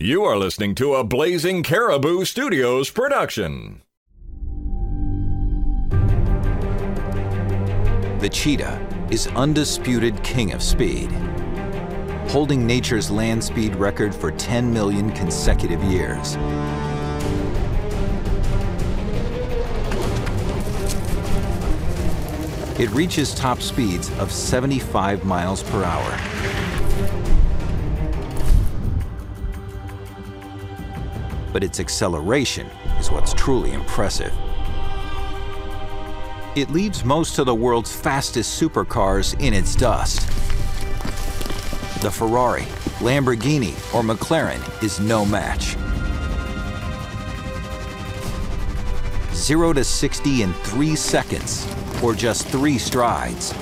You are listening to a Blazing Caribou Studios production. The cheetah is undisputed king of speed, holding nature's land speed record for 10 million consecutive years. It reaches top speeds of 75 miles per hour. But its acceleration is what's truly impressive. It leaves most of the world's fastest supercars in its dust. The Ferrari, Lamborghini, or McLaren is no match. 0 to 60 in 3 seconds, or just 3 strides.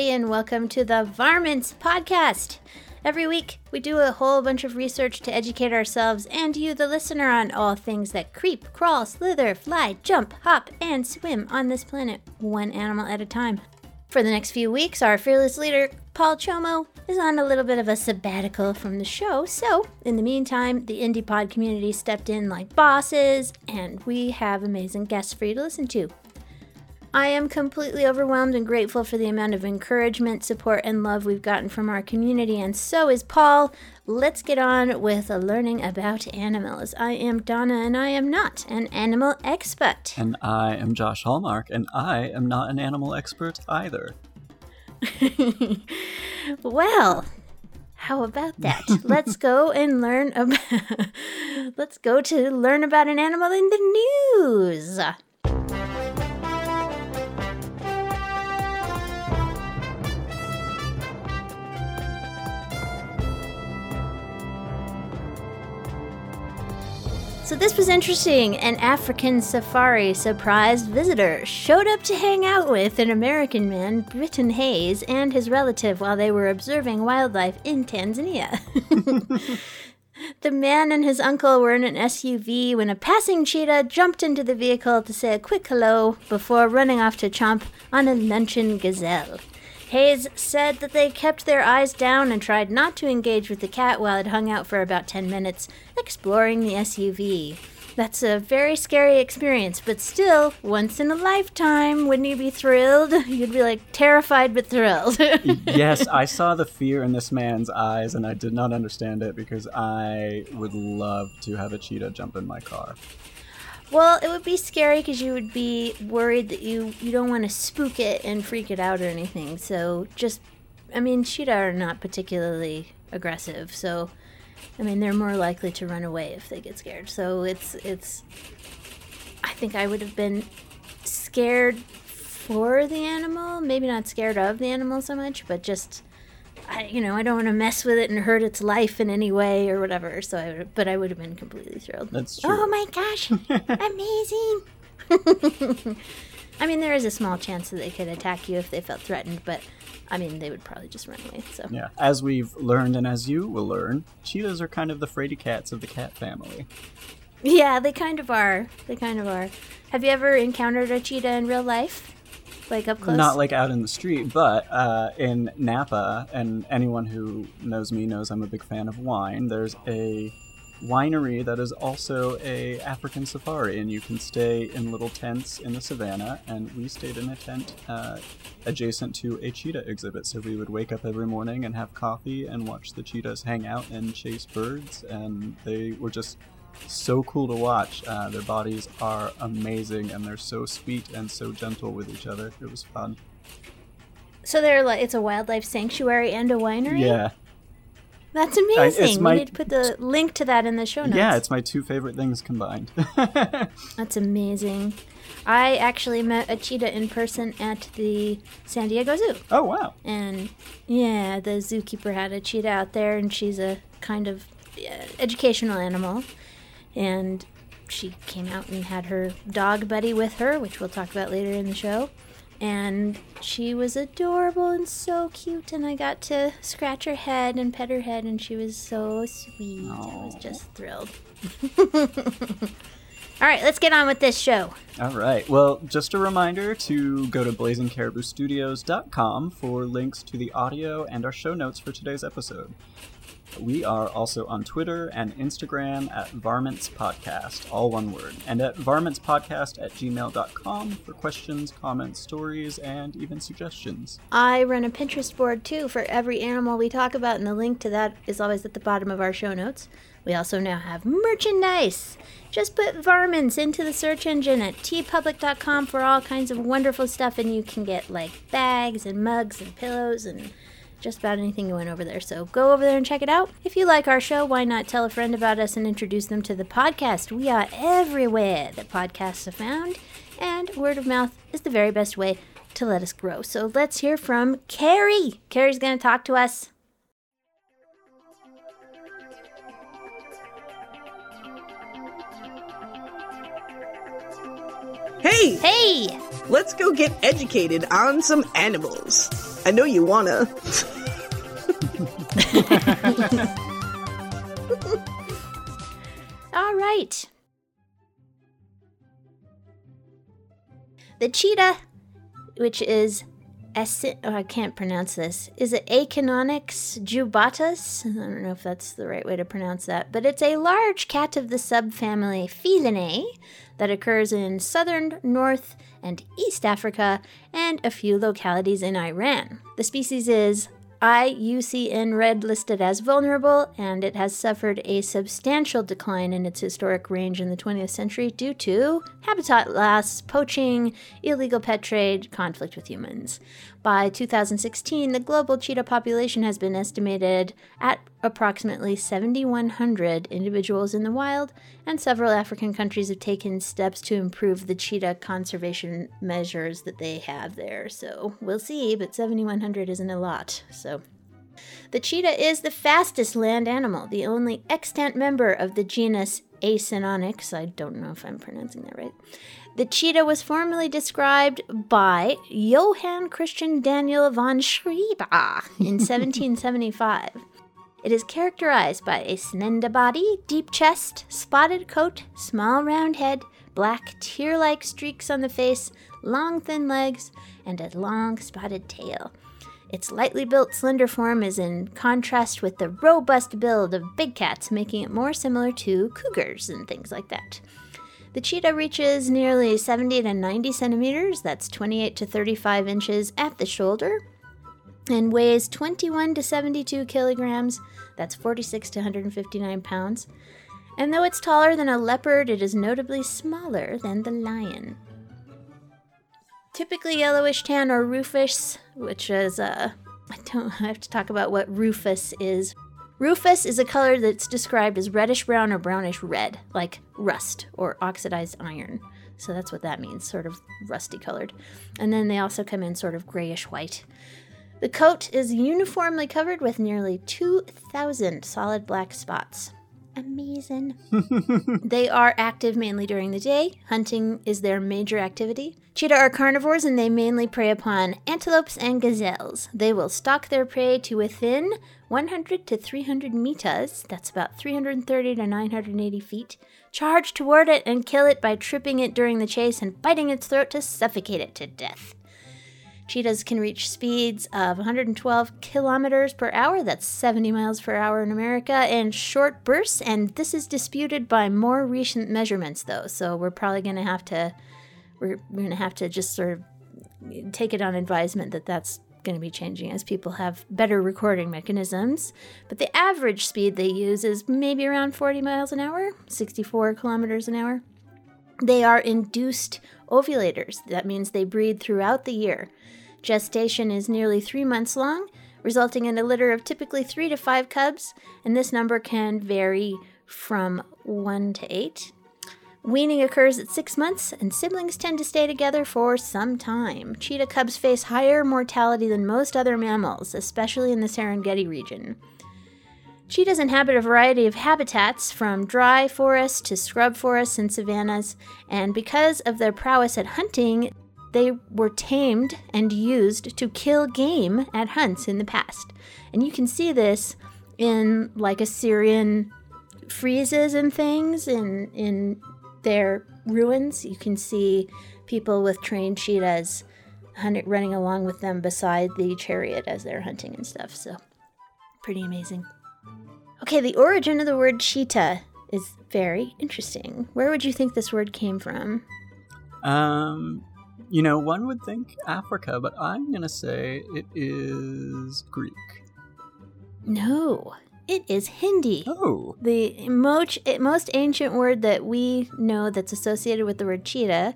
Everybody, and welcome to the Varmints Podcast. Every week, we do a whole bunch of research to educate ourselves and you, the listener, on all things that creep, crawl, slither, fly, jump, hop, and swim on this planet, one animal at a time. For the next few weeks, our fearless leader, Paul Chomo, is on a little bit of a sabbatical from the show. So, in the meantime, the indie pod community stepped in like bosses, and we have amazing guests for you to listen to. I am completely overwhelmed and grateful for the amount of encouragement, support, and love we've gotten from our community, and so is Paul. Let's get on with learning about animals. I am Donna, and I am not an animal expert. And I am Josh Hallmark, and I am not an animal expert either. well, how about that? Let's go and learn about. Let's go to learn about an animal in the news. So this was interesting. An African safari surprise visitor showed up to hang out with an American man, Britton Hayes, and his relative while they were observing wildlife in Tanzania. the man and his uncle were in an SUV when a passing cheetah jumped into the vehicle to say a quick hello before running off to chomp on a luncheon gazelle. Hayes said that they kept their eyes down and tried not to engage with the cat while it hung out for about 10 minutes, exploring the SUV. That's a very scary experience, but still, once in a lifetime, wouldn't you be thrilled? You'd be like terrified but thrilled. yes, I saw the fear in this man's eyes and I did not understand it because I would love to have a cheetah jump in my car. Well, it would be scary because you would be worried that you you don't want to spook it and freak it out or anything. So just, I mean, cheetah are not particularly aggressive. So, I mean, they're more likely to run away if they get scared. So it's it's. I think I would have been scared for the animal. Maybe not scared of the animal so much, but just I, you know, I don't want to mess with it and hurt its life in any way or whatever. So, I would, but I would have been completely thrilled. That's oh true. Oh my gosh, amazing! I mean, there is a small chance that they could attack you if they felt threatened, but I mean, they would probably just run away. So, Yeah, as we've learned and as you will learn, cheetahs are kind of the fraidy cats of the cat family. yeah, they kind of are. They kind of are. Have you ever encountered a cheetah in real life, like up close? Not like out in the street, but uh, in Napa, and anyone who knows me knows I'm a big fan of wine. There's a winery that is also a African safari, and you can stay in little tents in the savannah. And we stayed in a tent uh, adjacent to a cheetah exhibit, so we would wake up every morning and have coffee and watch the cheetahs hang out and chase birds, and they were just so cool to watch. Uh, their bodies are amazing, and they're so sweet and so gentle with each other. It was fun. So they're like it's a wildlife sanctuary and a winery. Yeah. That's amazing. my- we need to put the link to that in the show notes. Yeah, it's my two favorite things combined. That's amazing. I actually met a cheetah in person at the San Diego Zoo. oh, wow. And yeah, the zookeeper had a cheetah out there, and she's a kind of uh, educational animal. And she came out and had her dog buddy with her, which we'll talk about later in the show. and she was adorable and so cute. And I got to scratch her head and pet her head, and she was so sweet. I was just thrilled. All right, let's get on with this show. All right. Well, just a reminder to go to blazingcariboustudios.com for links to the audio and our show notes for today's episode. We are also on Twitter and Instagram at Varmints Podcast, all one word, and at varmintspodcast at gmail.com for questions, comments, stories, and even suggestions. I run a Pinterest board too for every animal we talk about, and the link to that is always at the bottom of our show notes. We also now have merchandise. Just put varmints into the search engine at teepublic.com for all kinds of wonderful stuff, and you can get like bags and mugs and pillows and just about anything you want over there. So go over there and check it out. If you like our show, why not tell a friend about us and introduce them to the podcast? We are everywhere that podcasts are found, and word of mouth is the very best way to let us grow. So let's hear from Carrie. Carrie's going to talk to us. Hey, Hey! let's go get educated on some animals. I know you wanna. All right. The cheetah, which is Esi- oh, I can't pronounce this. Is it Acanonyx jubatus? I don't know if that's the right way to pronounce that, but it's a large cat of the subfamily Felinae that occurs in southern, north, and east Africa and a few localities in Iran. The species is IUCN Red listed as vulnerable, and it has suffered a substantial decline in its historic range in the 20th century due to habitat loss, poaching, illegal pet trade, conflict with humans. By 2016, the global cheetah population has been estimated at approximately 7,100 individuals in the wild, and several African countries have taken steps to improve the cheetah conservation measures that they have there. So we'll see, but 7,100 isn't a lot. So the cheetah is the fastest land animal, the only extant member of the genus Acinonyx. I don't know if I'm pronouncing that right. The cheetah was formerly described by Johann Christian Daniel von Schreiber in 1775. It is characterized by a slender body, deep chest, spotted coat, small round head, black tear like streaks on the face, long thin legs, and a long spotted tail. Its lightly built, slender form is in contrast with the robust build of big cats, making it more similar to cougars and things like that. The cheetah reaches nearly 70 to 90 centimeters, that's 28 to 35 inches at the shoulder, and weighs 21 to 72 kilograms, that's 46 to 159 pounds. And though it's taller than a leopard, it is notably smaller than the lion. Typically yellowish tan or rufous, which is uh I don't I have to talk about what rufous is. Rufous is a color that's described as reddish brown or brownish red, like rust or oxidized iron. So that's what that means, sort of rusty colored. And then they also come in sort of grayish white. The coat is uniformly covered with nearly 2,000 solid black spots. Amazing. they are active mainly during the day. Hunting is their major activity. Cheetah are carnivores and they mainly prey upon antelopes and gazelles. They will stalk their prey to within 100 to 300 meters, that's about 330 to 980 feet, charge toward it and kill it by tripping it during the chase and biting its throat to suffocate it to death. Cheetahs can reach speeds of 112 kilometers per hour, that's 70 miles per hour in America, in short bursts, and this is disputed by more recent measurements, though. So we're probably going to have to we're, we're going to have to just sort of take it on advisement that that's going to be changing as people have better recording mechanisms. But the average speed they use is maybe around 40 miles an hour, 64 kilometers an hour. They are induced ovulators. That means they breed throughout the year. Gestation is nearly three months long, resulting in a litter of typically three to five cubs, and this number can vary from one to eight. Weaning occurs at six months, and siblings tend to stay together for some time. Cheetah cubs face higher mortality than most other mammals, especially in the Serengeti region. Cheetahs inhabit a variety of habitats, from dry forests to scrub forests and savannas, and because of their prowess at hunting, they were tamed and used to kill game at hunts in the past. And you can see this in like Assyrian friezes and things in in their ruins. You can see people with trained cheetahs running along with them beside the chariot as they're hunting and stuff. So pretty amazing. Okay, the origin of the word cheetah is very interesting. Where would you think this word came from? Um, you know, one would think Africa, but I'm gonna say it is Greek. No, it is Hindi. Oh, The most, eh, most ancient word that we know that's associated with the word cheetah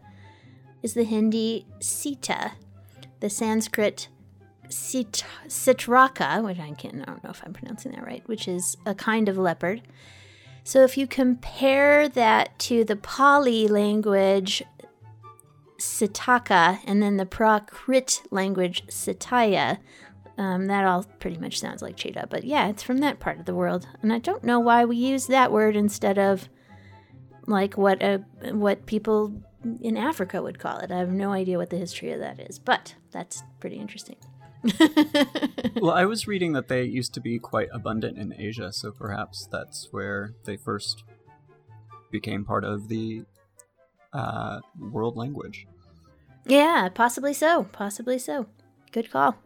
is the Hindi sita, the Sanskrit sit- citraka, which I can't, I don't know if I'm pronouncing that right, which is a kind of leopard. So if you compare that to the Pali language Sitaka and then the Prakrit language Sitaya, um, that all pretty much sounds like cheetah. But yeah, it's from that part of the world, and I don't know why we use that word instead of like what a, what people in Africa would call it. I have no idea what the history of that is, but that's pretty interesting. well, I was reading that they used to be quite abundant in Asia, so perhaps that's where they first became part of the uh, world language. Yeah, possibly so. Possibly so. Good call.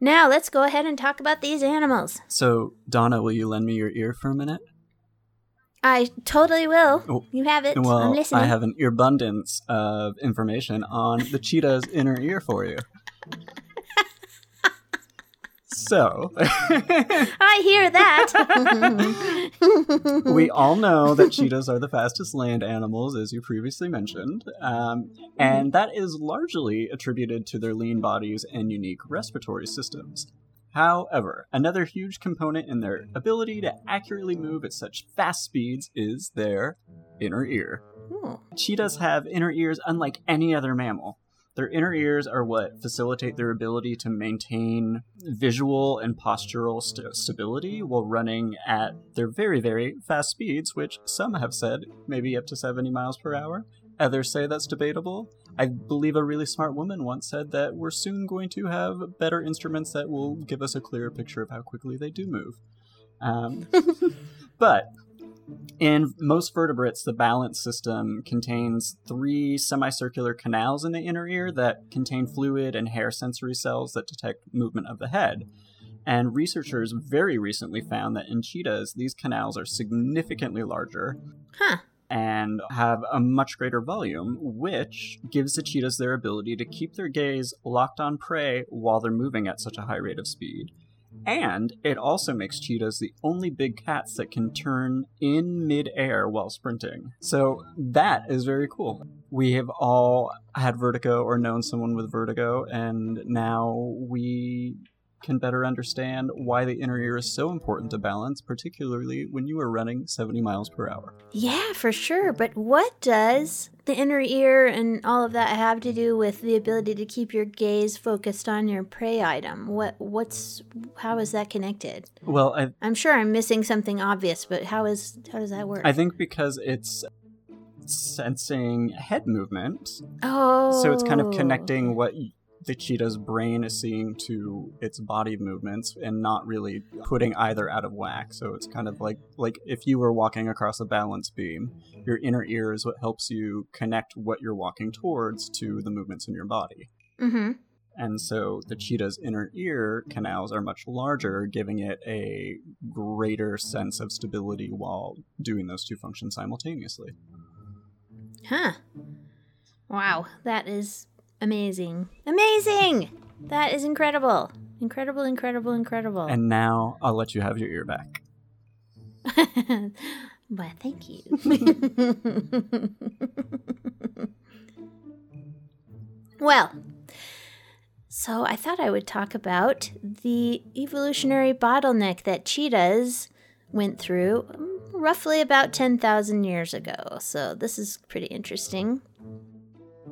Now let's go ahead and talk about these animals. So, Donna, will you lend me your ear for a minute? I totally will. Oh, you have it. I'm Well, listening. I have an abundance of information on the cheetah's inner ear for you. So, I hear that. we all know that cheetahs are the fastest land animals, as you previously mentioned, um, and that is largely attributed to their lean bodies and unique respiratory systems. However, another huge component in their ability to accurately move at such fast speeds is their inner ear. Ooh. Cheetahs have inner ears unlike any other mammal. Their inner ears are what facilitate their ability to maintain visual and postural st- stability while running at their very, very fast speeds, which some have said maybe up to 70 miles per hour. Others say that's debatable. I believe a really smart woman once said that we're soon going to have better instruments that will give us a clearer picture of how quickly they do move. Um, but in most vertebrates, the balance system contains three semicircular canals in the inner ear that contain fluid and hair sensory cells that detect movement of the head. And researchers very recently found that in cheetahs, these canals are significantly larger Huh. and have a much greater volume, which gives the cheetahs their ability to keep their gaze locked on prey while they're moving at such a high rate of speed. And it also makes cheetahs the only big cats that can turn in midair while sprinting. So that is very cool. We have all had vertigo or known someone with vertigo, and now we can better understand why the inner ear is so important to balance, particularly when you are running 70 miles per hour. Yeah, for sure. But what does the inner ear and all of that have to do with the ability to keep your gaze focused on your prey item? What what's how is that connected? Well, I, I'm sure I'm missing something obvious, but how is how does that work? I think because it's sensing head movement, oh, so it's kind of oh. connecting what the cheetah's brain is seeing to its body movements and not really putting either out of whack. So it's kind of like like if you were walking across a balance beam, your inner ear is what helps you connect what you're walking towards to the movements in your body. Mm-hmm. And so the cheetah's inner ear canals are much larger, giving it a greater sense of stability while doing those two functions simultaneously. Huh. Wow, that is amazing. Amazing! That is incredible. Incredible, incredible, incredible. And now I'll let you have your ear back. Why, thank you. well, so I thought I would talk about the evolutionary bottleneck that cheetahs went through mm, roughly about 10,000 years ago. So this is pretty interesting.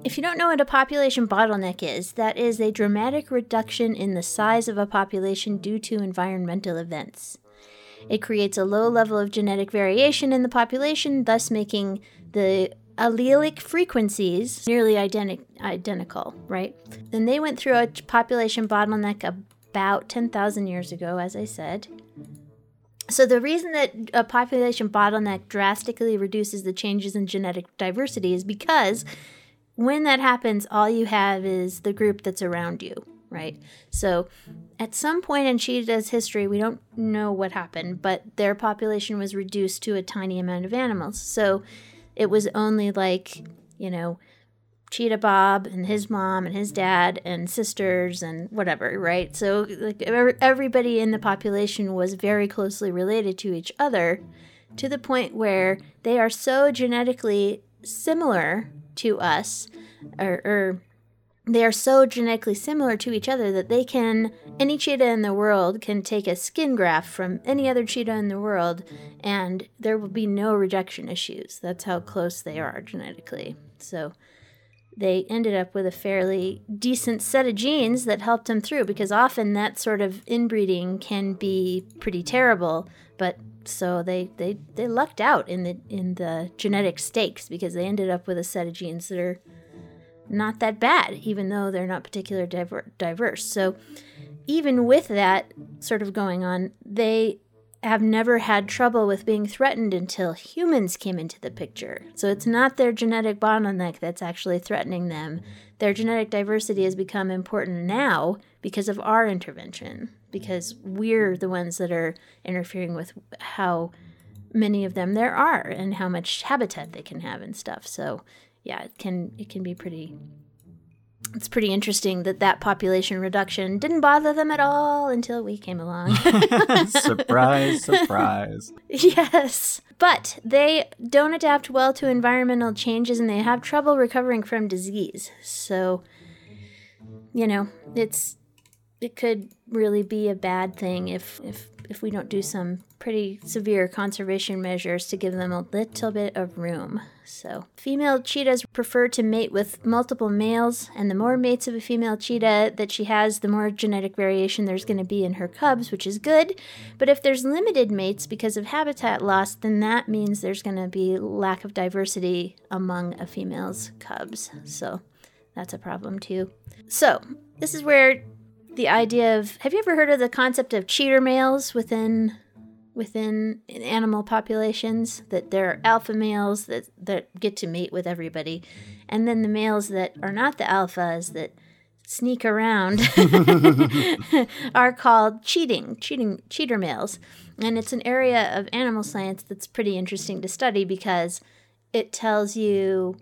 If you don't know what a population bottleneck is, that is a dramatic reduction in the size of a population due to environmental events. It creates a low level of genetic variation in the population, thus making the allelic frequencies nearly identi- identical, right? Then they went through a population bottleneck about 10,000 years ago, as I said. So, the reason that a population bottleneck drastically reduces the changes in genetic diversity is because when that happens, all you have is the group that's around you, right? So, at some point in cheetah's history, we don't know what happened, but their population was reduced to a tiny amount of animals. So, it was only like, you know, Cheetah Bob and his mom and his dad and sisters and whatever, right? So like everybody in the population was very closely related to each other to the point where they are so genetically similar to us or, or they are so genetically similar to each other that they can any cheetah in the world can take a skin graft from any other cheetah in the world and there will be no rejection issues. That's how close they are genetically. So they ended up with a fairly decent set of genes that helped them through because often that sort of inbreeding can be pretty terrible but so they, they, they lucked out in the in the genetic stakes because they ended up with a set of genes that are not that bad even though they're not particularly diver- diverse so even with that sort of going on they have never had trouble with being threatened until humans came into the picture. So it's not their genetic bottleneck that's actually threatening them. Their genetic diversity has become important now because of our intervention, because we're the ones that are interfering with how many of them there are and how much habitat they can have and stuff. So yeah, it can it can be pretty it's pretty interesting that that population reduction didn't bother them at all until we came along. surprise, surprise. Yes. But they don't adapt well to environmental changes and they have trouble recovering from disease. So, you know, it's it could really be a bad thing if if if we don't do some pretty severe conservation measures to give them a little bit of room. So, female cheetahs prefer to mate with multiple males, and the more mates of a female cheetah that she has, the more genetic variation there's going to be in her cubs, which is good. But if there's limited mates because of habitat loss, then that means there's going to be lack of diversity among a female's cubs. So, that's a problem too. So, this is where the idea of have you ever heard of the concept of cheater males within within animal populations? That there are alpha males that that get to mate with everybody. And then the males that are not the alphas that sneak around are called cheating cheating cheater males. And it's an area of animal science that's pretty interesting to study because it tells you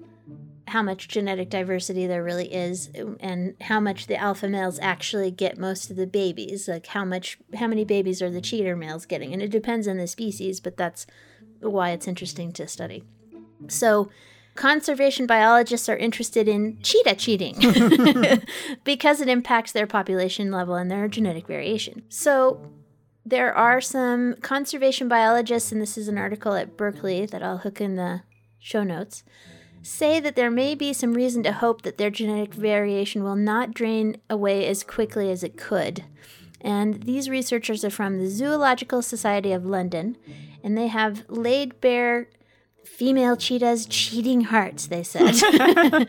how much genetic diversity there really is and how much the alpha males actually get most of the babies like how much how many babies are the cheater males getting? And it depends on the species but that's why it's interesting to study. So conservation biologists are interested in cheetah cheating because it impacts their population level and their genetic variation. So there are some conservation biologists and this is an article at berkeley that i'll hook in the show notes say that there may be some reason to hope that their genetic variation will not drain away as quickly as it could. And these researchers are from the Zoological Society of London, and they have laid bare female cheetahs' cheating hearts, they said.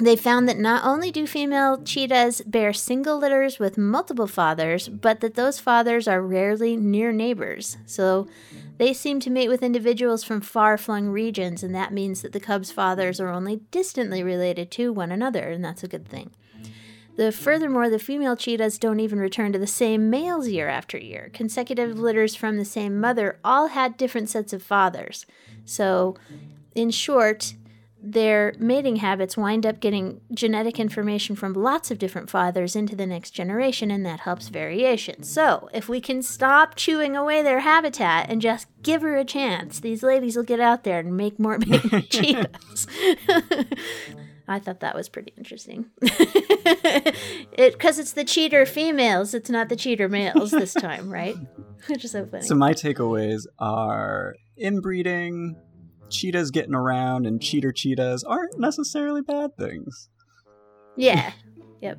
they found that not only do female cheetahs bear single litters with multiple fathers, but that those fathers are rarely near neighbors. So they seem to mate with individuals from far flung regions, and that means that the cubs' fathers are only distantly related to one another, and that's a good thing. The furthermore, the female cheetahs don't even return to the same males year after year. Consecutive litters from the same mother all had different sets of fathers. So, in short, their mating habits wind up getting genetic information from lots of different fathers into the next generation, and that helps variation. So, if we can stop chewing away their habitat and just give her a chance, these ladies will get out there and make more cheetahs. I thought that was pretty interesting. it because it's the cheater females, it's not the cheater males this time, right? Which is so funny. So my takeaways are inbreeding, cheetahs getting around and cheater cheetahs aren't necessarily bad things. Yeah. yep.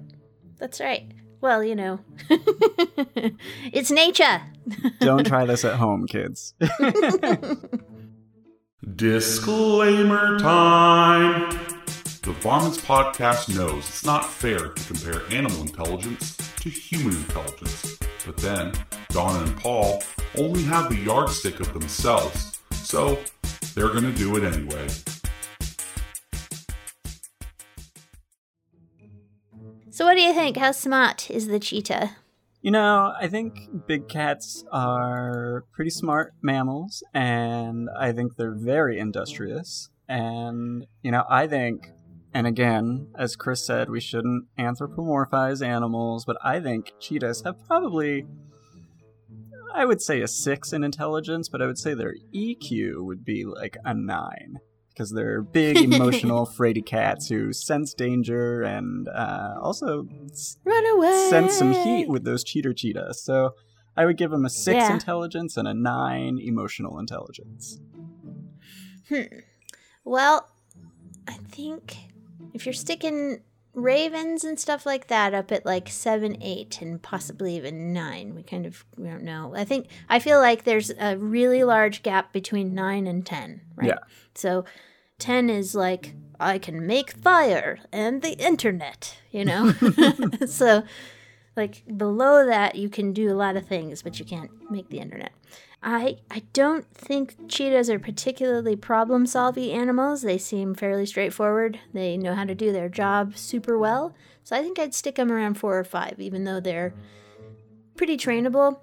That's right. Well, you know, it's nature. Don't try this at home, kids. Disclaimer time! The Varmints Podcast knows it's not fair to compare animal intelligence to human intelligence. But then, Donna and Paul only have the yardstick of themselves, so they're gonna do it anyway. So, what do you think? How smart is the cheetah? You know, I think big cats are pretty smart mammals, and I think they're very industrious. And, you know, I think, and again, as Chris said, we shouldn't anthropomorphize animals, but I think cheetahs have probably, I would say a six in intelligence, but I would say their EQ would be like a nine because they're big, emotional, fraidy cats who sense danger and uh, also Run away! sense some heat with those cheater cheetahs. So I would give them a six Yeah. intelligence and a nine emotional intelligence. Hmm. Well, I think if you're sticking ravens and stuff like that up at like seven, eight, and possibly even nine, we kind of we don't know. I think I feel like there's a really large gap between nine and ten, right? Yeah. So ten is like I can make fire and the internet, you know. so like below that you can do a lot of things but you can't make the internet i i don't think cheetahs are particularly problem solving animals. They seem fairly straightforward. They know how to do their job super well. So i think i'd stick them around four or five even though they're pretty trainable.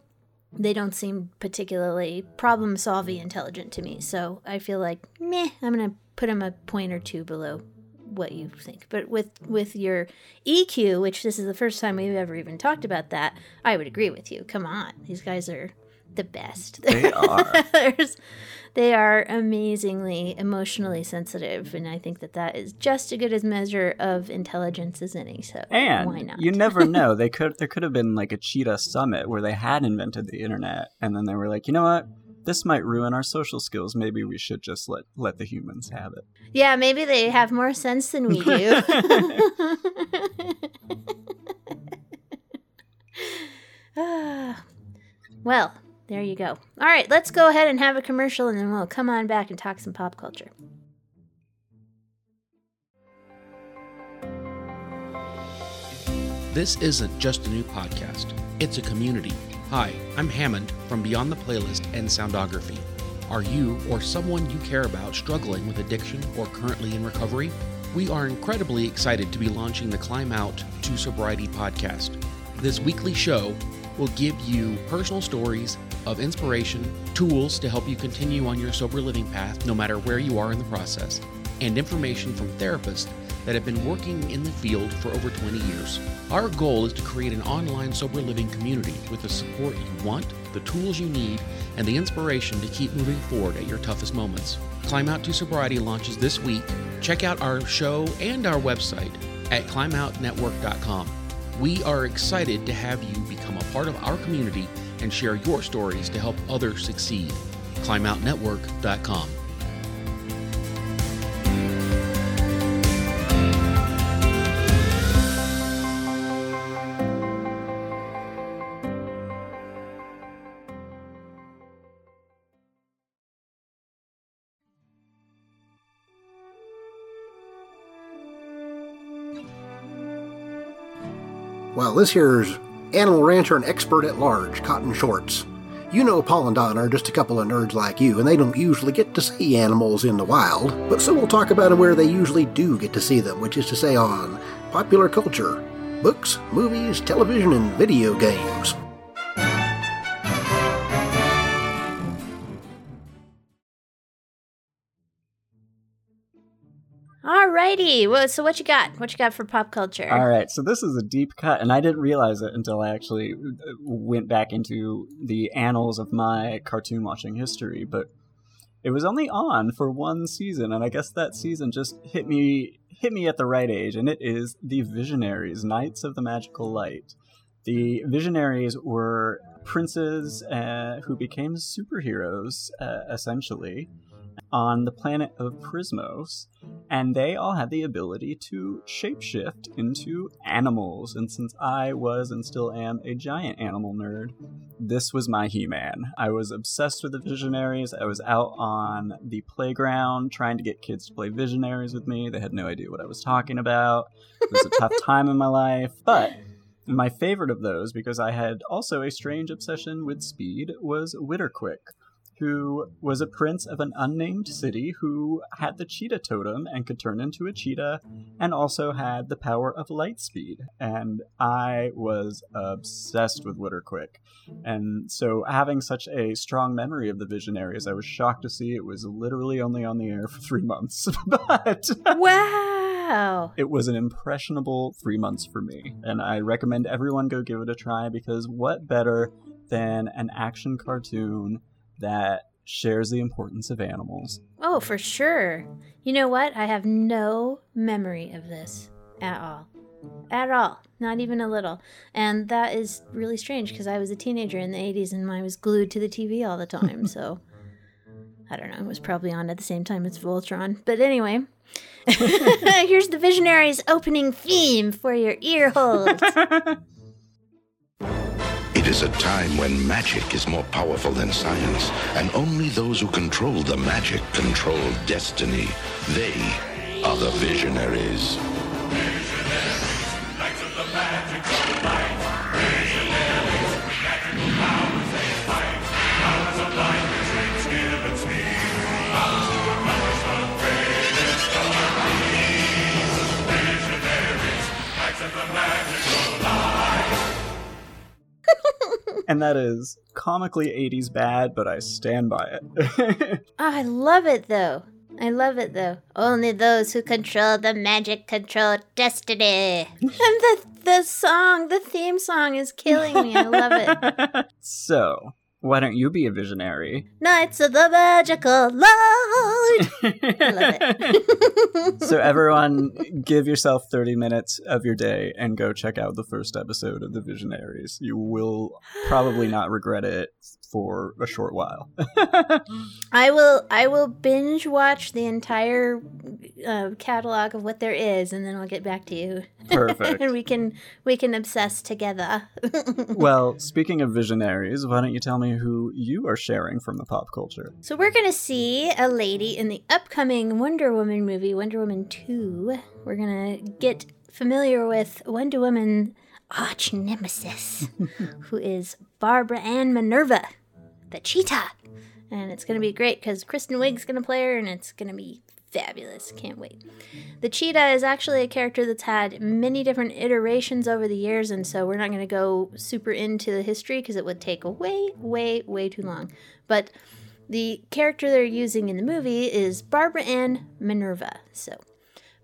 They don't seem particularly problem solving intelligent to me. So i feel like meh i'm gonna put them a point or two below what you think. But with with your EQ, which this is the first time we've ever even talked about that, I would agree with you. Come on, these guys are the best. They are. They are amazingly emotionally sensitive, and I think that that is just as good as measure of intelligence as any. So And why not? you never know. They could there could have been like a cheetah summit where they had invented the internet, and then they were like, you know what? This might ruin our social skills. Maybe we should just let let the humans have it. yeah, maybe they have more sense than we do. Well, there you go. All right, let's go ahead and have a commercial, and then we'll come on back and talk some pop culture. This isn't just a new podcast, it's a community. Hi, I'm Hammond from Beyond the Playlist and Soundography. Are you or someone you care about struggling with addiction or currently in recovery? We are incredibly excited to be launching the Climb Out to Sobriety podcast. This weekly show will give you personal stories of inspiration, tools to help you continue on your sober living path no matter where you are in the process, and information from therapists that have been working in the field for over 20 years. Our goal is to create an online sober living community with the support you want, the tools you need, and the inspiration to keep moving forward at your toughest moments. Climb Out to Sobriety launches this week. Check out our show and our website at climbOutNetwork.com. We are excited to have you become part of our community and share your stories to help others succeed. ClimbOutNetwork.com. Well, this here's animal rancher and expert at large, Cotton Shorts. You know Paul and Don are just a couple of nerds like you, and they don't usually get to see animals in the wild, but so we'll talk about them where they usually do get to see them, which is to say on popular culture, books, movies, television, and video games. Alrighty, well, so what you got? What you got for pop culture? All right, so this is a deep cut, and I didn't realize it until I actually uh, went back into the annals of my cartoon watching history. But it was only on for one season, and I guess that season just hit me hit me at the right age, and it is the Visionaries, Knights of the Magical Light. The Visionaries were princes uh, who became superheroes, uh, essentially, on the planet of Prysmos, and they all had the ability to shapeshift into animals. And since I was and still am a giant animal nerd, this was my He Man. I was obsessed with the Visionaries. I was out on the playground trying to get kids to play Visionaries with me. They had no idea what I was talking about. It was a tough time in my life, but. My favorite of those, because I had also a strange obsession with speed, was Witterquick, who was a prince of an unnamed city who had the cheetah totem and could turn into a cheetah, and also had the power of light speed. And I was obsessed with Witterquick. And so, having such a strong memory of the Visionaries, I was shocked to see it was literally only on the air for three months. but. Wow. It was an impressionable three months for me, and I recommend everyone go give it a try because what better than an action cartoon that shares the importance of animals? Oh, for sure. You know what? I have no memory of this at all. At all. Not even a little. And that is really strange because I was a teenager in the 80s and I was glued to the TV all the time. so I don't know. It was probably on at the same time as Voltron. But anyway, here's the Visionaries opening theme for your ear holes. Is a time when magic is more powerful than science, and only those who control the magic control destiny. They are the visionaries. and that is comically 80s bad, but I stand by it. Ah, I love it though. I love it though. Only those who control the magic control destiny. and the the song, the theme song is killing me. I love it. so, why don't you be a visionary? Knights of the Magical Light. I love it. so, everyone, give yourself 30 minutes of your day and go check out the first episode of The Visionaries. You will probably not regret it for a short while. I will I will binge watch the entire uh, catalog of what there is and then I'll get back to you. Perfect. and we can we can obsess together. well, speaking of visionaries, why don't you tell me who you are sharing from the pop culture? So we're going to see a lady in the upcoming Wonder Woman movie, Wonder Woman 2. We're going to get familiar with Wonder Woman arch nemesis, who is Barbara Ann Minerva, the cheetah. And it's going to be great because Kristen Wiig's going to play her, and it's going to be fabulous. Can't wait. The cheetah is actually a character that's had many different iterations over the years, and so we're not going to go super into the history because it would take way, way, way too long. But the character they're using in the movie is Barbara Ann Minerva. So,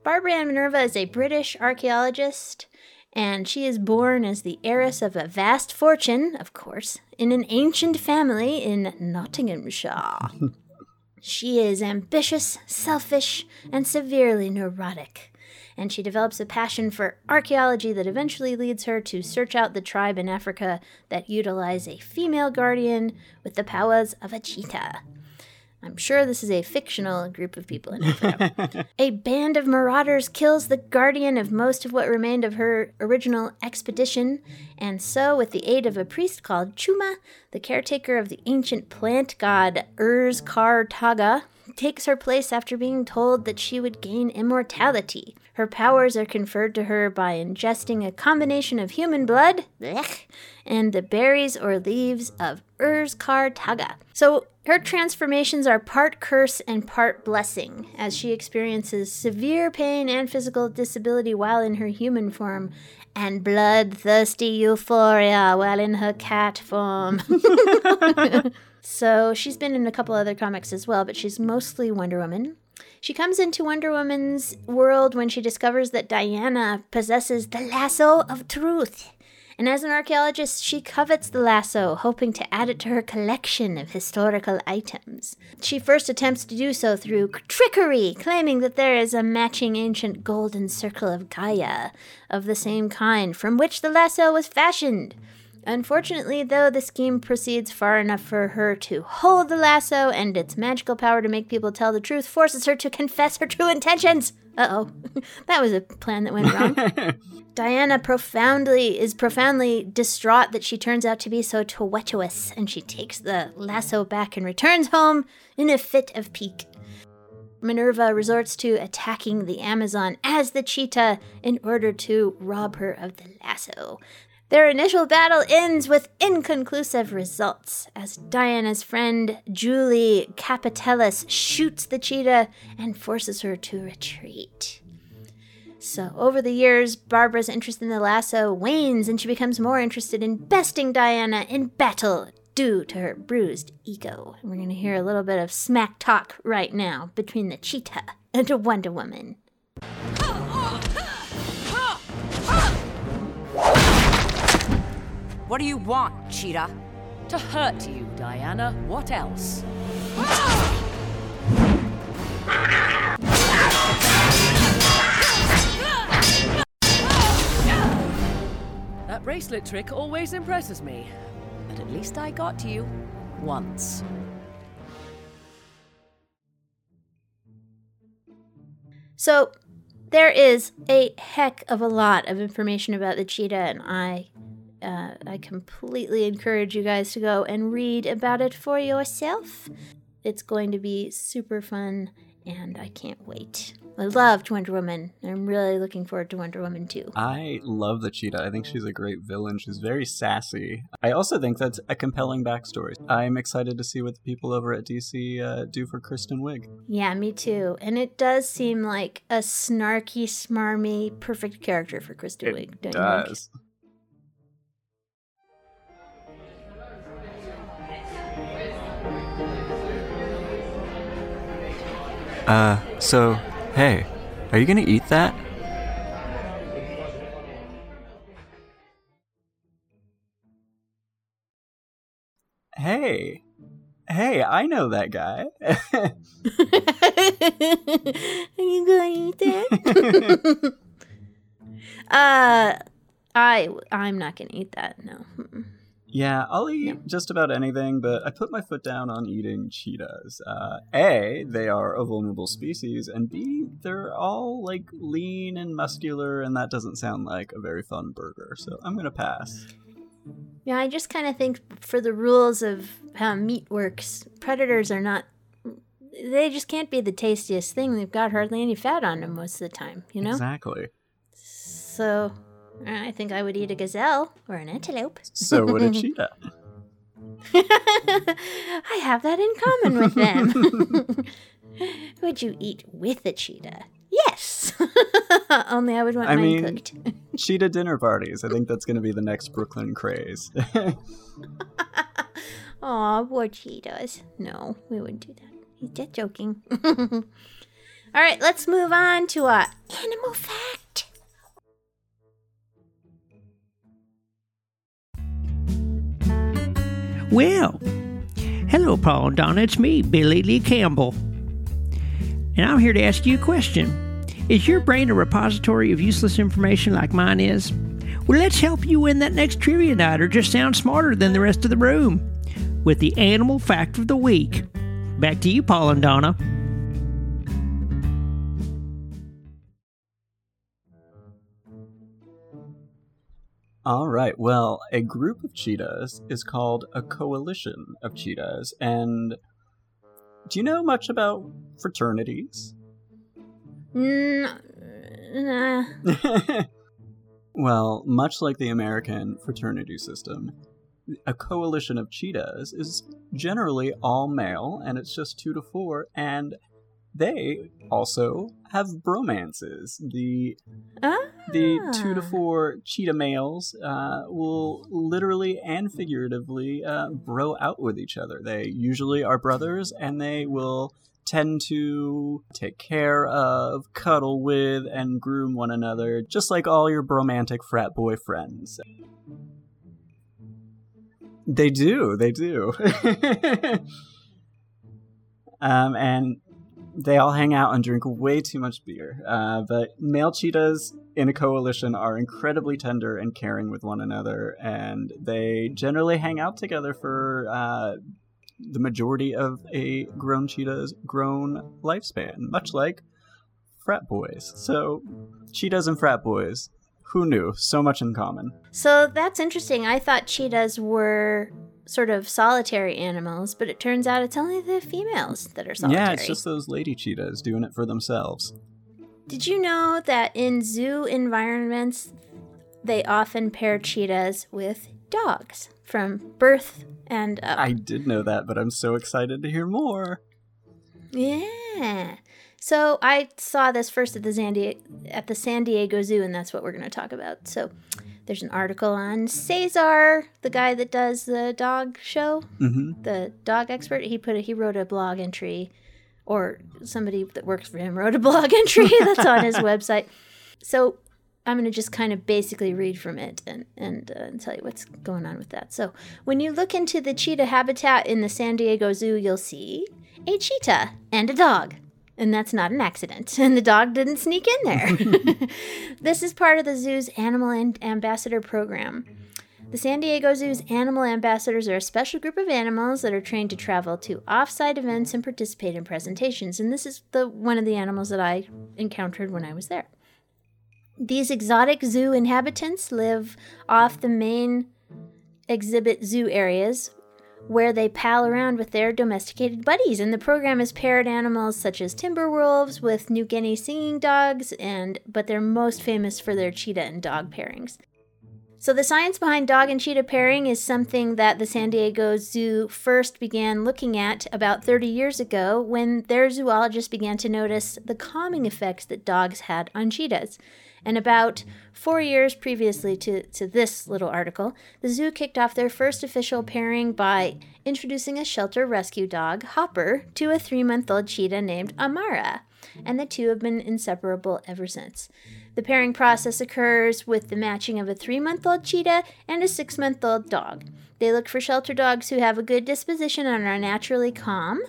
Barbara Ann Minerva is a British archaeologist and she is born as the heiress of a vast fortune, of course, in an ancient family in Nottinghamshire. she is ambitious, selfish, and severely neurotic, and she develops a passion for archaeology that eventually leads her to search out the tribe in Africa that utilize a female guardian with the powers of a cheetah. I'm sure this is a fictional mm-hmm. group of people in Africa. a band of marauders kills the guardian of most of what remained of her original expedition, and so, with the aid of a priest called Chuma, the caretaker of the ancient plant god Urzkartaga, takes her place after being told that she would gain immortality. Her powers are conferred to her by ingesting a combination of human blood blech, and the berries or leaves of Urzkartaga. So her transformations are part curse and part blessing, as she experiences severe pain and physical disability while in her human form, and bloodthirsty euphoria while in her cat form. so she's been in a couple other comics as well, but she's mostly Wonder Woman. She comes into Wonder Woman's world when she discovers that Diana possesses the lasso of truth. And as an archaeologist, she covets the lasso, hoping to add it to her collection of historical items. She first attempts to do so through trickery, claiming that there is a matching ancient golden circle of Gaia of the same kind from which the lasso was fashioned. Unfortunately, though, the scheme proceeds far enough for her to hold the lasso, and its magical power to make people tell the truth forces her to confess her true intentions. Uh oh, that was a plan that went wrong. Diana profoundly is profoundly distraught that she turns out to be so tuetuous, and she takes the lasso back and returns home in a fit of pique. Minerva resorts to attacking the Amazon as the cheetah in order to rob her of the lasso. Their initial battle ends with inconclusive results as Diana's friend Julie Kapatelis shoots the cheetah and forces her to retreat. So, over the years, Barbara's interest in the lasso wanes and she becomes more interested in besting Diana in battle due to her bruised ego. We're going to hear a little bit of smack talk right now between the cheetah and Wonder Woman. Oh, oh, What do you want, Cheetah? To hurt you, Diana. What else? That bracelet trick always impresses me. But at least I got to you. Once. So, there is a heck of a lot of information about the cheetah, and I uh, I completely encourage you guys to go and read about it for yourself. It's going to be super fun, and I can't wait. I loved Wonder Woman. I'm really looking forward to Wonder Woman 2. I love the cheetah. I think she's a great villain. She's very sassy. I also think that's a compelling backstory. I'm excited to see what the people over at DC uh, do for Kristen Wiig. Yeah, me too. And it does seem like a snarky, smarmy, perfect character for Kristen Wiig. It does. Uh, so, hey, are you gonna eat that? Hey, hey, I know that guy. are you gonna eat that? uh, I I'm not gonna eat that. No. Yeah, I'll eat just about anything, but I put my foot down on eating cheetahs. Uh, a, they are a vulnerable species, and B, they're all like lean and muscular, and that doesn't sound like a very fun burger. So I'm gonna pass. Yeah, I just kind of think for the rules of how meat works, predators are not. They just can't be the tastiest thing. They've got hardly any fat on them most of the time, you know? Exactly. So Uh, I think I would eat a gazelle or an antelope. So would a cheetah. I have that in common with them. would you eat with a cheetah? Yes. Only I would want I mine mean, cooked. cheetah dinner parties. I think that's going to be the next Brooklyn craze. Aw, poor cheetahs. No, we wouldn't do that. He's just joking. All right, let's move on to our animal fact. Well, hello, Paul and Donna. It's me, Billy Lee Campbell. And I'm here to ask you a question. Is your brain a repository of useless information like mine is? Well, let's help you win that next trivia night or just sound smarter than the rest of the room with the animal fact of the week. Back to you, Paul and Donna. All right. Well, a group of cheetahs is called a coalition of cheetahs. And do you know much about fraternities? Nah. well, much like the American fraternity system, a coalition of cheetahs is generally all male, and it's just two to four, and they also have bromances. The ah. the two to four cheetah males uh, will literally and figuratively uh, bro out with each other. They usually are brothers, and they will tend to take care of, cuddle with, and groom one another, just like all your bromantic frat boy friends. They do, they do. um, and they all hang out and drink way too much beer. Uh, but male cheetahs in a coalition are incredibly tender and caring with one another, and they generally hang out together for uh, the majority of a grown cheetah's grown lifespan, much like frat boys. So, cheetahs and frat boys. Who knew? So much in common. So that's interesting. I thought cheetahs were sort of solitary animals, but it turns out it's only the females that are solitary. Yeah, it's just those lady cheetahs doing it for themselves. Did you know that in zoo environments, they often pair cheetahs with dogs from birth and up? I did know that, but I'm so excited to hear more. Yeah. So I saw this first at the San Diego, at the San Diego Zoo, and that's what we're going to talk about. So there's an article on Cesar, the guy that does the dog show, mm-hmm. the dog expert. He put a, he wrote a blog entry, or somebody that works for him wrote a blog entry that's on his website. So I'm going to just kind of basically read from it and and, uh, and tell you what's going on with that. So when you look into the cheetah habitat in the San Diego Zoo, you'll see a cheetah and a dog and that's not an accident. And the dog didn't sneak in there. this is part of the zoo's Animal Ambassador program. The San Diego Zoo's animal ambassadors are a special group of animals that are trained to travel to off-site events and participate in presentations. And this is the one of the animals that I encountered when I was there. These exotic zoo inhabitants live off the main exhibit zoo areas where they pal around with their domesticated buddies. And the program has paired animals such as timber wolves with New Guinea singing dogs, and but they're most famous for their cheetah and dog pairings. So the science behind dog and cheetah pairing is something that the San Diego Zoo first began looking at about 30 years ago when their zoologists began to notice the calming effects that dogs had on cheetahs. And about four years previously to, to this little article, the zoo kicked off their first official pairing by introducing a shelter rescue dog, Hopper, to a three month old cheetah named Amara. And the two have been inseparable ever since. The pairing process occurs with the matching of a three month old cheetah and a six month old dog. They look for shelter dogs who have a good disposition and are naturally calm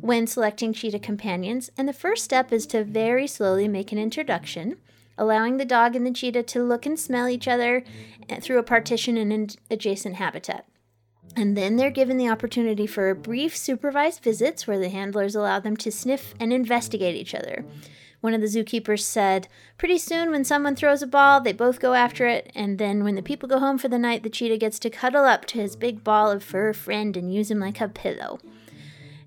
when selecting cheetah companions. And the first step is to very slowly make an introduction allowing the dog and the cheetah to look and smell each other through a partition in an adjacent habitat. And then they're given the opportunity for brief supervised visits where the handlers allow them to sniff and investigate each other. One of the zookeepers said, Pretty soon, when someone throws a ball, they both go after it, and then when the people go home for the night, the cheetah gets to cuddle up to his big ball of fur friend and use him like a pillow.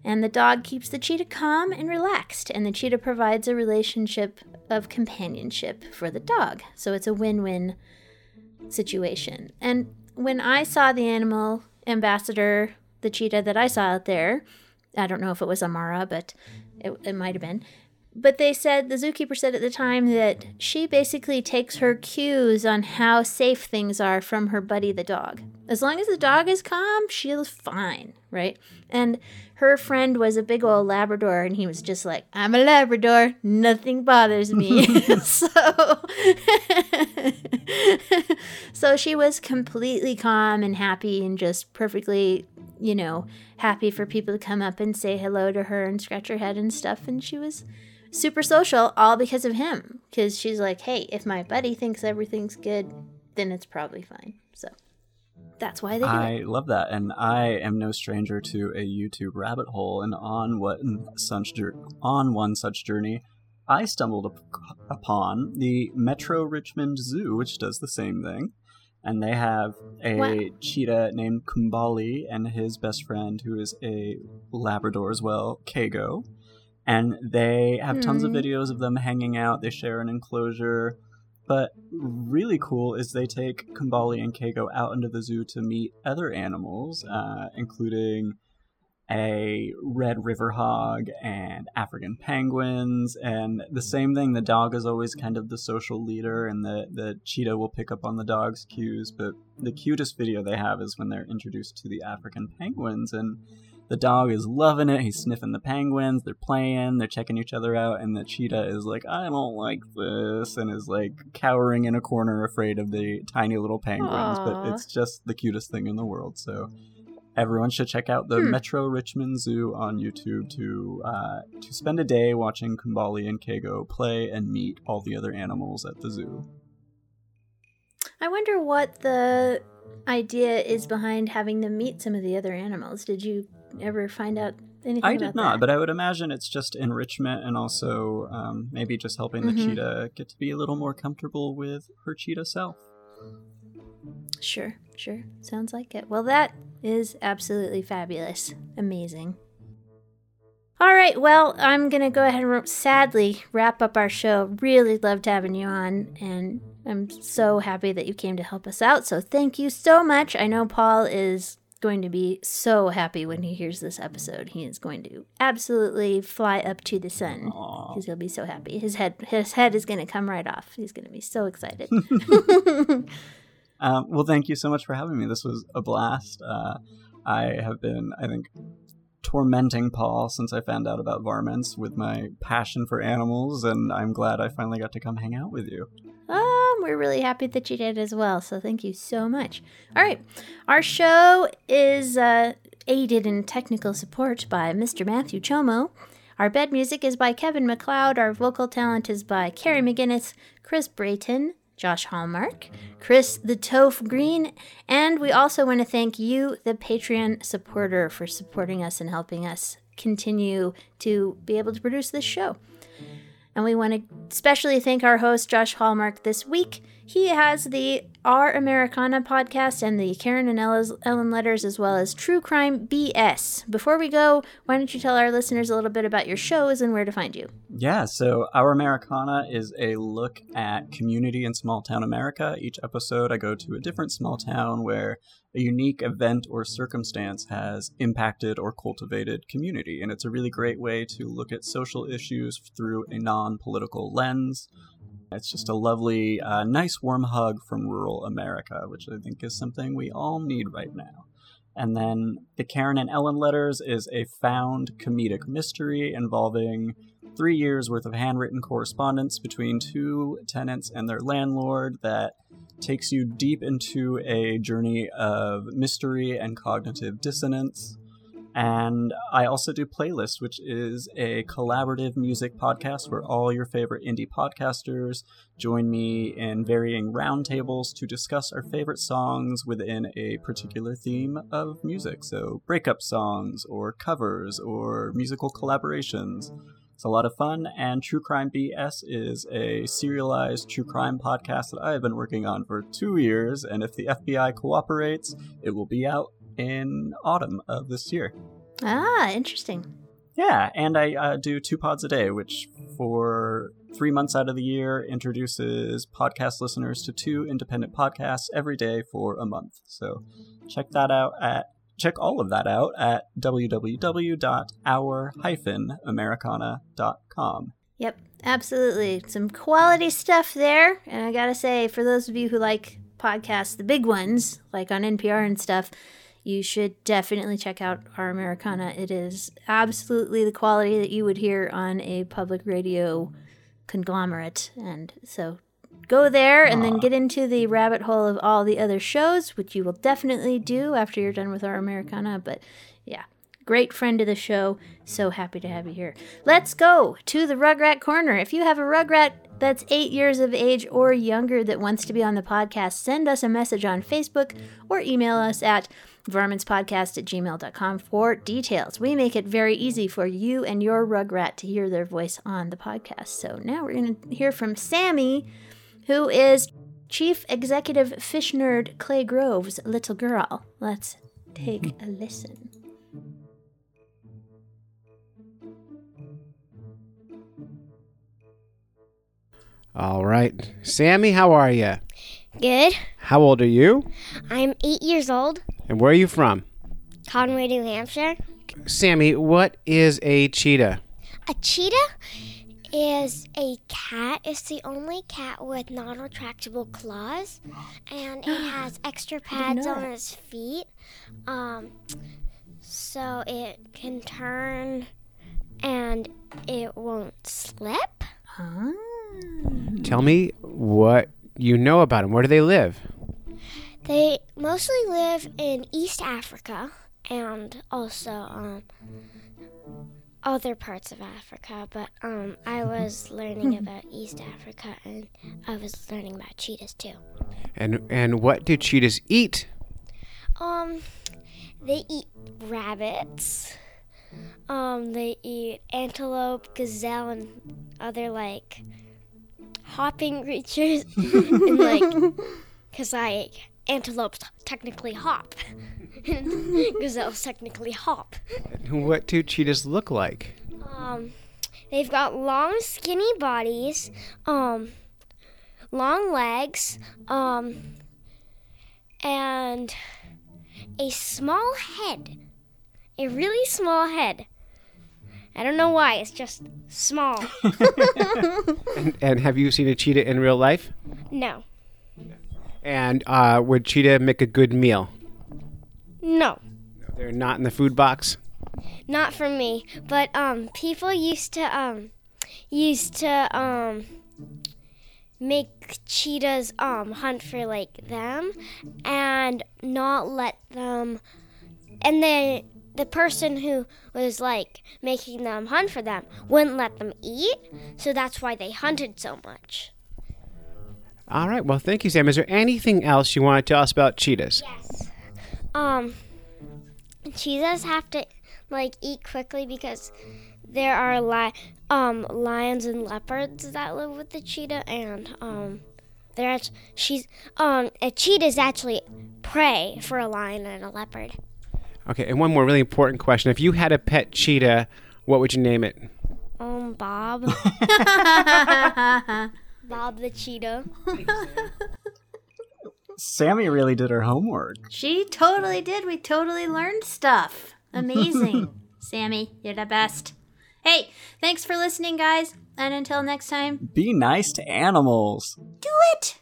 And the dog keeps the cheetah calm and relaxed, and the cheetah provides a relationship of companionship for the dog. So it's a win win situation. And when I saw the animal ambassador, the cheetah that I saw out there, I don't know if it was Amara, but it, it might have been. But they said, the zookeeper said at the time that she basically takes her cues on how safe things are from her buddy, the dog. As long as the dog is calm, she's fine, right? And her friend was a big old Labrador, and he was just like, I'm a Labrador, nothing bothers me. so, so she was completely calm and happy and just perfectly, you know, happy for people to come up and say hello to her and scratch her head and stuff. And she was super social, all because of him. Because she's like, hey, if my buddy thinks everything's good, then it's probably fine. That's why they do I it. love that, and I am no stranger to a YouTube rabbit hole. And on what such on one such journey, I stumbled up- upon the Metro Richmond Zoo, which does the same thing. And they have a Wow. cheetah named Kumbali and his best friend, who is a Labrador as well, Kago. And they have tons of Hmm. videos of them hanging out. They share an enclosure. But really cool is they take Kumbali and Kago out into the zoo to meet other animals, uh, including a red river hog and African penguins. And the same thing, the dog is always kind of the social leader, and the, the cheetah will pick up on the dog's cues. But the cutest video they have is when they're introduced to the African penguins. And the dog is loving it. He's sniffing the penguins. They're playing. They're checking each other out. And the cheetah is like, I don't like this. And is like cowering in a corner, afraid of the tiny little penguins. But it's just the cutest thing in the world. So everyone should check out the Hmm. Metro Richmond Zoo on YouTube to uh, to spend a day watching Kumbali and Kago play and meet all the other animals at the zoo. I wonder what the idea is behind having them meet some of the other animals. Did you ever find out anything I did not, that? but I would imagine it's just enrichment and also um, maybe just helping the Mhm. cheetah get to be a little more comfortable with her cheetah self. Sure, sure. Sounds like it. Well, that is absolutely fabulous. Amazing. All right, well, I'm going to go ahead and sadly wrap up our show. Really loved having you on, and I'm so happy that you came to help us out. So thank you so much. I know Paul is going to be so happy when he hears this episode. He is going to absolutely fly up to the sun because he'll be so happy. His head, his head is going to come right off. He's going to be so excited. Um, well, thank you so much for having me. This was a blast. Uh, I have been, I think, tormenting Paul since I found out about varmints with my passion for animals, and I'm glad I finally got to come hang out with you. Um, we're really happy that you did as well. So thank you so much. All right, our show is uh, aided in technical support by Mr. Matthew Chomo. Our bed music is by Kevin MacLeod. Our vocal talent is by Carrie McGinnis, Chris Brayton, Josh Hallmark, Chris the Toph Green, and we also want to thank you, the Patreon supporter, for supporting us and helping us continue to be able to produce this show. And we want to especially thank our host, Josh Hallmark, this week. He has the Our Americana podcast and the Karen and Ella's, Ellen letters, as well as True Crime BS. Before we go, why don't you tell our listeners a little bit about your shows and where to find you? Yeah, so Our Americana is a look at community in small town America. Each episode, I go to a different small town where a unique event or circumstance has impacted or cultivated community. And it's a really great way to look at social issues through a non political lens. It's just a lovely, uh, nice warm hug from rural America, which I think is something we all need right now. And then the Karen and Ellen letters is a found comedic mystery involving three years worth of handwritten correspondence between two tenants and their landlord that takes you deep into a journey of mystery and cognitive dissonance. And I also do Playlist, which is a collaborative music podcast where all your favorite indie podcasters join me in varying roundtables to discuss our favorite songs within a particular theme of music. So, breakup songs, or covers, or musical collaborations. It's a lot of fun, and True Crime BS is a serialized true crime podcast that I have been working on for two years, and if the FBI cooperates, it will be out in autumn of this year. Ah, interesting. Yeah, and I uh, do two pods a day, which for three months out of the year introduces podcast listeners to two independent podcasts every day for a month. So check that out at check all of that out at www.our-americana.com. Yep, absolutely. Some quality stuff there. And I gotta say, for those of you who like podcasts, the big ones, like on NPR and stuff, you should definitely check out Our Americana. It is absolutely the quality that you would hear on a public radio conglomerate. And so go there and then get into the rabbit hole of all the other shows, which you will definitely do after you're done with Our Americana. But yeah, great friend of the show. So happy to have you here. Let's go to the Rugrat Corner. If you have a Rugrat that's eight years of age or younger that wants to be on the podcast, send us a message on Facebook or email us at varmintspodcast at gmail.com for details. We make it very easy for you and your Rugrat to hear their voice on the podcast. So now we're going to hear from Sammy, who is Chief Executive Fish Nerd Clay Grove's little girl. Let's take a listen. All right. Sammy, how are you? Good. How old are you? I'm eight years old. And where are you from? Conway, New Hampshire. Sammy, what is a cheetah? A cheetah is a cat. It's the only cat with non-retractable claws, and it has extra pads on its feet, um, so it can turn and it won't slip. Tell me what you know about them. Where do they live? They mostly live in East Africa and also um, other parts of Africa. But um, I was learning about East Africa, and I was learning about cheetahs too. And and what do cheetahs eat? Um, they eat rabbits. Um, they eat antelope, gazelle, and other like hopping creatures. and like, cause like antelopes technically hop, gazelles technically hop. What do cheetahs look like? Um, they've got long, skinny bodies. Um, long legs. Um, and a small head. A really small head. I don't know why, it's just small. And, and have you seen a cheetah in real life? no. And uh, would cheetah make a good meal? No. They're not in the food box. Not for me. But um people used to um used to um make cheetahs um hunt for like them and not let them and then the person who was like making them hunt for them wouldn't let them eat so that's why they hunted so much All right. Well, thank you, Sam. Is there anything else you want to tell us about cheetahs? Yes. um cheetahs have to like eat quickly because there are li- um lions and leopards that live with the cheetah and um they're act- she's um a cheetah is actually prey for a lion and a leopard Okay. And one more really important question: If you had a pet cheetah, what would you name it? um bob bob the cheetah Sammy really did her homework. She totally did. We totally learned stuff. Amazing. Sammy, you're the best. Hey, thanks for listening, guys. And until next time, Be nice to animals. do it.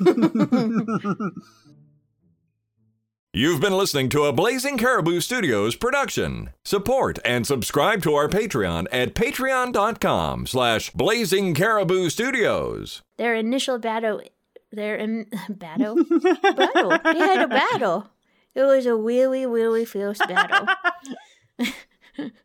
You've been listening to a Blazing Caribou Studios production. Support and subscribe to our Patreon at patreon.com slash blazing caribou studios. Their initial battle, their in, battle, battle. They had a battle. It was a really, really fierce battle.